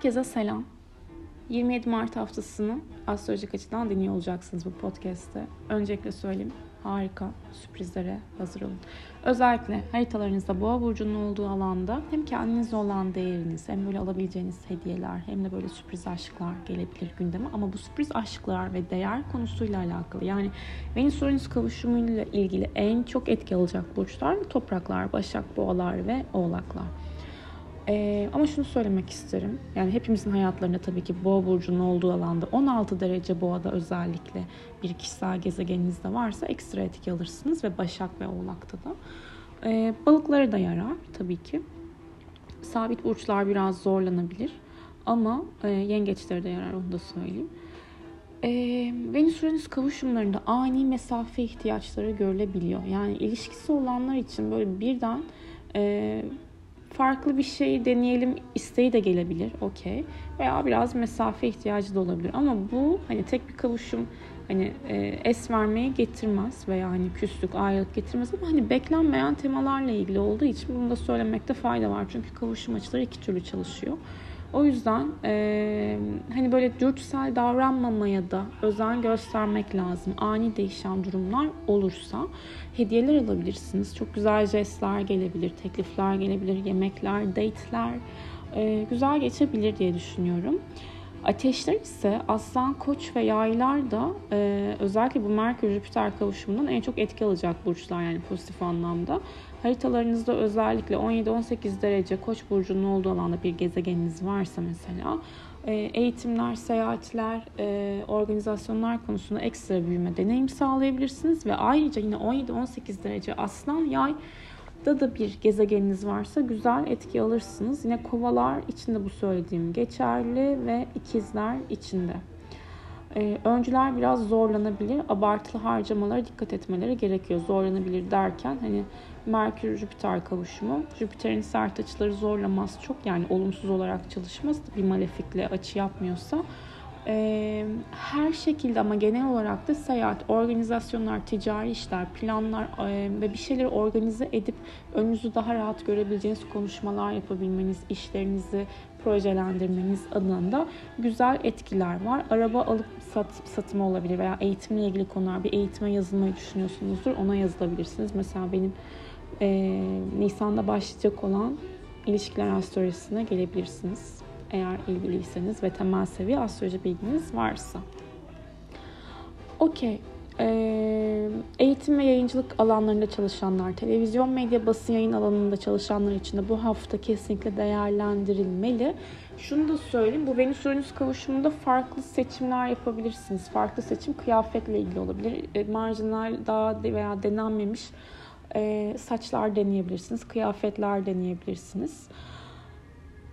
Herkese selam. 27 Mart haftasını astrolojik açıdan dinliyor olacaksınız bu podcast'te. Öncelikle söyleyeyim harika sürprizlere hazır olun. Özellikle haritalarınızda boğa burcunun olduğu alanda hem kendinizle olan değeriniz hem böyle alabileceğiniz hediyeler hem de böyle sürpriz aşklar gelebilir gündeme. Ama bu sürpriz aşklar ve değer konusuyla alakalı yani Venüs Uranüs kavuşumuyla ilgili en çok etki alacak burçlar topraklar, başak, boğalar ve oğlaklar. Ee, ama şunu söylemek isterim. Yani hepimizin hayatlarında tabii ki boğa burcunun olduğu alanda 16 derece boğada özellikle bir kişisel gezegeninizde varsa ekstra etki alırsınız ve başak ve oğlakta da. Ee, balıkları da yarar tabii ki. Sabit burçlar biraz zorlanabilir. Ama e, yengeçleri de yarar onu da söyleyeyim. E, Venüs Uranüs kavuşumlarında ani mesafe ihtiyaçları görülebiliyor. Yani ilişkisi olanlar için böyle birden e, farklı bir şey deneyelim isteği de gelebilir. Okey. Veya biraz mesafe ihtiyacı da olabilir. Ama bu hani tek bir kavuşum hani e, es vermeyi getirmez veya hani küslük, ayrılık getirmez ama hani beklenmeyen temalarla ilgili olduğu için bunu da söylemekte fayda var. Çünkü kavuşum açıları iki türlü çalışıyor. O yüzden e, hani böyle dürtüsel davranmamaya da özen göstermek lazım. Ani değişen durumlar olursa hediyeler alabilirsiniz. Çok güzel jestler gelebilir, teklifler gelebilir, yemekler, date'ler e, güzel geçebilir diye düşünüyorum. Ateşler ise aslan, koç ve yaylar da e, özellikle bu Merkür-Jüpiter kavuşumundan en çok etki alacak burçlar yani pozitif anlamda. Haritalarınızda özellikle 17-18 derece koç burcunun olduğu alanda bir gezegeniniz varsa mesela e, eğitimler, seyahatler, e, organizasyonlar konusunda ekstra büyüme, deneyim sağlayabilirsiniz ve ayrıca yine 17-18 derece aslan yay da da bir gezegeniniz varsa güzel etki alırsınız. Yine kovalar içinde bu söylediğim geçerli ve ikizler içinde. Ee, öncüler biraz zorlanabilir. Abartılı harcamalara dikkat etmeleri gerekiyor. Zorlanabilir derken hani Merkür Jüpiter kavuşumu. Jüpiter'in sert açıları zorlamaz çok. Yani olumsuz olarak çalışmaz. Bir malefikle açı yapmıyorsa e, her şekilde ama genel olarak da seyahat, organizasyonlar, ticari işler, planlar e, ve bir şeyleri organize edip önünüzü daha rahat görebileceğiniz konuşmalar yapabilmeniz, işlerinizi projelendirmeniz adına güzel etkiler var. Araba alıp sat, satımı olabilir veya eğitimle ilgili konular, bir eğitime yazılmayı düşünüyorsunuzdur. Ona yazılabilirsiniz. Mesela benim e, Nisan'da başlayacak olan ilişkiler astrolojisine gelebilirsiniz eğer ilgiliyseniz ve temel seviye astroloji bilginiz varsa. Okey. Ee, eğitim ve yayıncılık alanlarında çalışanlar, televizyon, medya, basın yayın alanında çalışanlar için de bu hafta kesinlikle değerlendirilmeli. Şunu da söyleyeyim, bu Venüs Uranüs kavuşumunda farklı seçimler yapabilirsiniz. Farklı seçim kıyafetle ilgili olabilir. E, marjinal daha veya denenmemiş e, saçlar deneyebilirsiniz, kıyafetler deneyebilirsiniz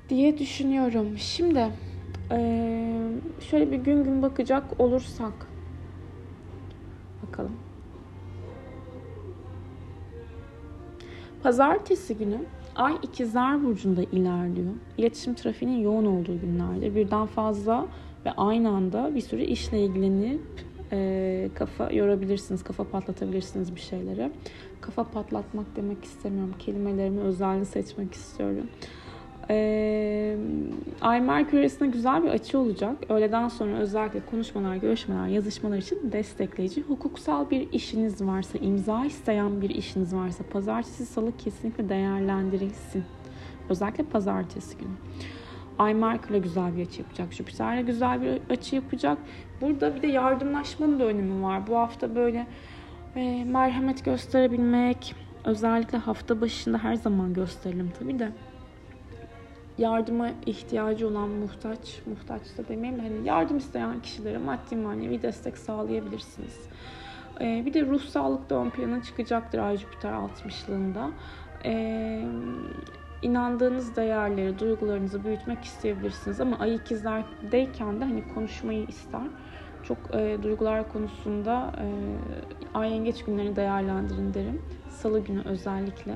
diye düşünüyorum. Şimdi şöyle bir gün gün bakacak olursak bakalım. Pazartesi günü Ay ikizler burcunda ilerliyor. İletişim trafiğinin yoğun olduğu günlerde birden fazla ve aynı anda bir sürü işle ilgilenip e, kafa yorabilirsiniz, kafa patlatabilirsiniz bir şeylere. Kafa patlatmak demek istemiyorum. Kelimelerimi özenli seçmek istiyorum. Ee, Ay Merkür arasında güzel bir açı olacak. Öğleden sonra özellikle konuşmalar, görüşmeler, yazışmalar için destekleyici. Hukuksal bir işiniz varsa, imza isteyen bir işiniz varsa pazartesi, salı kesinlikle değerlendirilsin. Özellikle pazartesi günü. Ay Merkür'le güzel bir açı yapacak. Jüpiter'le güzel bir açı yapacak. Burada bir de yardımlaşmanın da önemi var. Bu hafta böyle e, merhamet gösterebilmek, özellikle hafta başında her zaman gösterelim tabii de yardıma ihtiyacı olan muhtaç, muhtaç da demeyeyim de hani yardım isteyen kişilere maddi manevi destek sağlayabilirsiniz. Ee, bir de ruh sağlık da ön plana çıkacaktır Ay Jüpiter 60'lığında. Ee, inandığınız değerleri, duygularınızı büyütmek isteyebilirsiniz ama Ay ikizlerdeyken de hani konuşmayı ister. Çok e, duygular konusunda e, ay yengeç günlerini değerlendirin derim. Salı günü özellikle.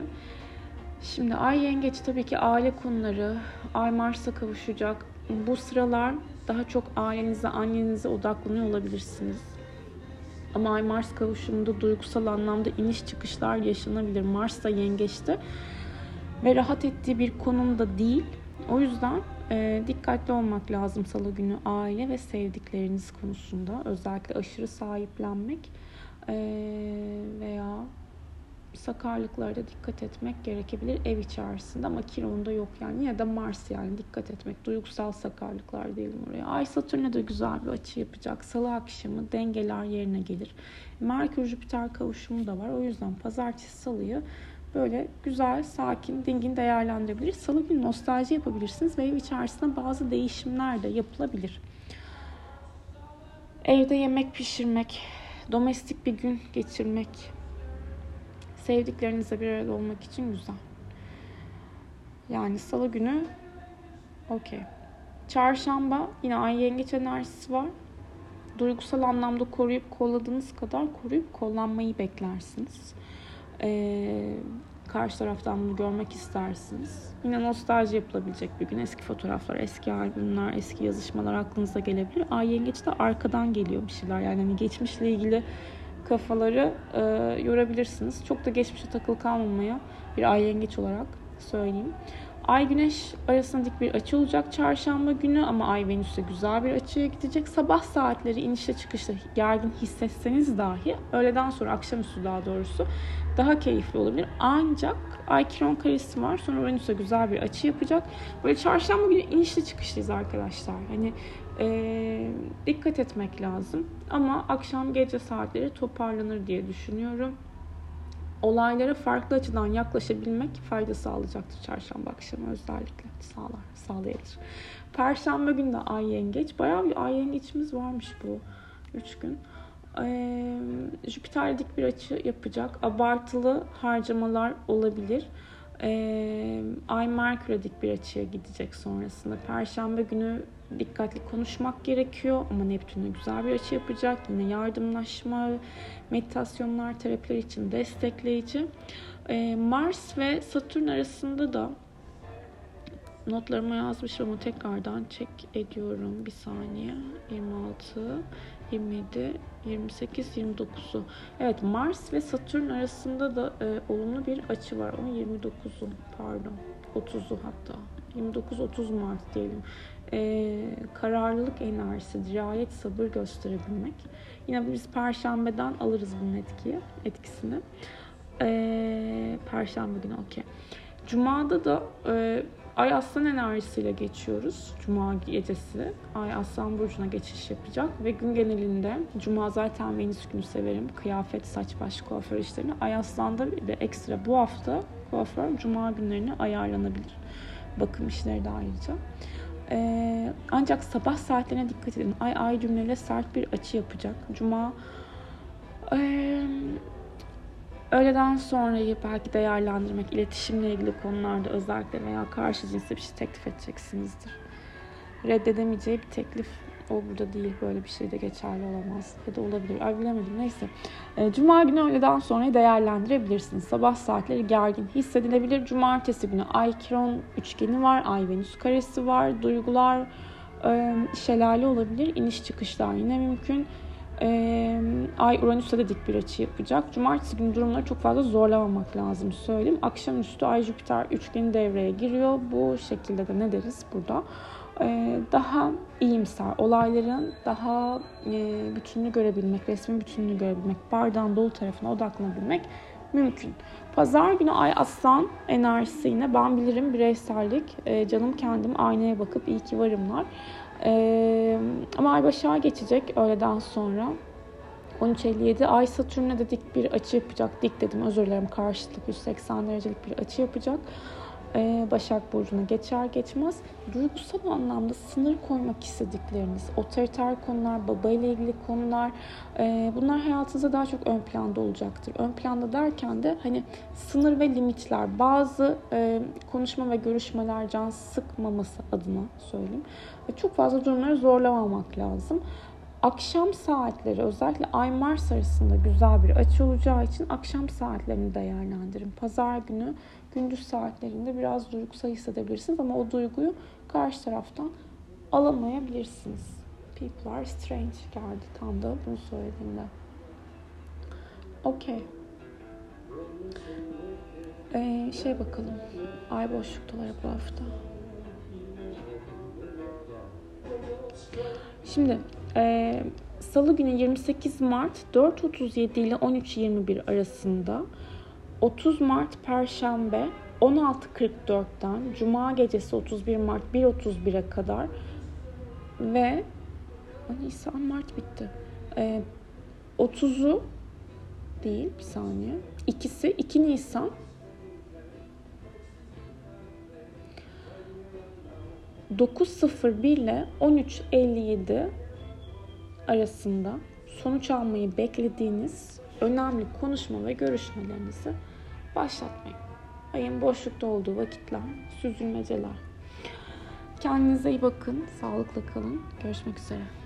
Şimdi Ay Yengeç tabii ki aile konuları, Ay Mars'a kavuşacak. Bu sıralar daha çok ailenize, annenize odaklanıyor olabilirsiniz. Ama Ay Mars kavuşumunda duygusal anlamda iniş çıkışlar yaşanabilir. Mars da yengeçte ve rahat ettiği bir konumda değil. O yüzden e, dikkatli olmak lazım salı günü aile ve sevdikleriniz konusunda. Özellikle aşırı sahiplenmek e, veya sakarlıklarda dikkat etmek gerekebilir ev içerisinde ama Kiron'da yok yani ya da Mars yani dikkat etmek duygusal sakarlıklar diyelim oraya. Ay Satürn'e de güzel bir açı yapacak. Salı akşamı dengeler yerine gelir. Merkür Jüpiter kavuşumu da var. O yüzden pazartesi salıyı böyle güzel, sakin, dingin değerlendirebilir. Salı günü nostalji yapabilirsiniz ve ev içerisinde bazı değişimler de yapılabilir. Evde yemek pişirmek, domestik bir gün geçirmek, sevdiklerinizle bir arada olmak için güzel. Yani salı günü okey. Çarşamba yine ay yengeç enerjisi var. Duygusal anlamda koruyup kolladığınız kadar koruyup kollanmayı beklersiniz. Ee, karşı taraftan bunu görmek istersiniz. Yine nostalji yapılabilecek bir gün. Eski fotoğraflar, eski albümler, eski yazışmalar aklınıza gelebilir. Ay yengeç de arkadan geliyor bir şeyler. Yani hani geçmişle ilgili kafaları e, yorabilirsiniz. Çok da geçmişe takılı kalmamaya bir ay yengeç olarak söyleyeyim. Ay güneş arasında dik bir açı olacak çarşamba günü ama ay venüs'e güzel bir açıya gidecek. Sabah saatleri inişte çıkışta gergin hissetseniz dahi öğleden sonra akşamüstü daha doğrusu daha keyifli olabilir. Ancak ay kiron karesi var sonra venüs'e güzel bir açı yapacak. Böyle çarşamba günü inişte çıkıştayız arkadaşlar. Hani e, dikkat etmek lazım. Ama akşam gece saatleri toparlanır diye düşünüyorum. Olaylara farklı açıdan yaklaşabilmek fayda sağlayacaktır çarşamba akşamı özellikle sağlar, sağlayabilir. Perşembe günü de ay yengeç. Bayağı bir ay yengeçimiz varmış bu 3 gün. Ee, Jüpiter dik bir açı yapacak. Abartılı harcamalar olabilir. Ee, ay Merkür'e dik bir açıya gidecek sonrasında. Perşembe günü dikkatli konuşmak gerekiyor ama Neptün'e güzel bir açı yapacak. Yine yardımlaşma, meditasyonlar, terapiler için destekleyici. Ee, Mars ve Satürn arasında da notlarıma yazmışım ama tekrardan çek ediyorum. Bir saniye. 26, 27, 28, 29'u. Evet Mars ve Satürn arasında da e, olumlu bir açı var. Ama 29'u pardon. 30'u hatta. 29-30 Mart diyelim e, kararlılık enerjisi, dirayet, sabır gösterebilmek. Yine biz Perşembe'den alırız bunun etkiyi, etkisini. E, Perşembe günü okey. Cuma'da da e, Ay Aslan enerjisiyle geçiyoruz. Cuma gecesi Ay Aslan Burcu'na geçiş yapacak ve gün genelinde Cuma zaten Venüs günü severim. Kıyafet, saç baş, kuaför işlerini. Ay Aslan'da bir de ekstra bu hafta kuaför Cuma günlerini ayarlanabilir. Bakım işleri de ayrıca. Ee, ancak sabah saatlerine dikkat edin. Ay ay düğümleriyle sert bir açı yapacak. Cuma ee, öğleden sonrayı belki değerlendirmek, iletişimle ilgili konularda özellikle veya karşı cinse bir şey teklif edeceksinizdir. Reddedemeyeceği bir teklif o burada değil. Böyle bir şey de geçerli olamaz. Ya da olabilir. Ay bilemedim. Neyse. E, Cuma günü öğleden sonra değerlendirebilirsiniz. Sabah saatleri gergin hissedilebilir. Cumartesi günü Ay Kiron üçgeni var. Ay Venüs karesi var. Duygular e, şelale olabilir. İniş çıkışlar yine mümkün. Ee, Ay Uranüs'te de dik bir açı yapacak. Cumartesi günü durumları çok fazla zorlamamak lazım söyleyeyim. Akşamüstü Ay Jüpiter üçgeni devreye giriyor. Bu şekilde de ne deriz burada? Ee, daha iyimser, olayların daha e, bütününü görebilmek, resmin bütününü görebilmek, bardağın dolu tarafına odaklanabilmek mümkün. Pazar günü Ay Aslan enerjisi yine ben bilirim bireysellik, e, canım kendim aynaya bakıp iyi ki varımlar. E, ama Ay Başak'a geçecek öğleden sonra. 13.57 Ay Satürn'e de dik bir açı yapacak. Dik dedim özür dilerim karşılık 180 derecelik bir açı yapacak. Ee, Başak Burcu'na geçer geçmez duygusal anlamda sınır koymak istedikleriniz, otoriter konular, baba ile ilgili konular e, bunlar hayatınızda daha çok ön planda olacaktır. Ön planda derken de hani sınır ve limitler, bazı e, konuşma ve görüşmeler can sıkmaması adına söyleyeyim. Çok fazla durumları zorlamamak lazım. Akşam saatleri özellikle Ay Mars arasında güzel bir açı olacağı için akşam saatlerini değerlendirin. Pazar günü gündüz saatlerinde biraz duygusal hissedebilirsiniz ama o duyguyu karşı taraftan alamayabilirsiniz. People are strange geldi tam da bunu söylediğimde. Okey. Ee, şey bakalım. Ay boşluktalar bu hafta. Şimdi e, Salı günü 28 Mart 4.37 ile 13.21 arasında 30 Mart Perşembe 16.44'ten Cuma gecesi 31 Mart 1.31'e kadar ve Nisan Mart bitti. Ee, 30'u değil bir saniye. İkisi 2 Nisan ...9.01 ile 13.57 arasında sonuç almayı beklediğiniz önemli konuşma ve görüşmelerinizi başlatmayın. Ayın boşlukta olduğu vakitler, süzülmeceler. Kendinize iyi bakın, sağlıkla kalın. Görüşmek üzere.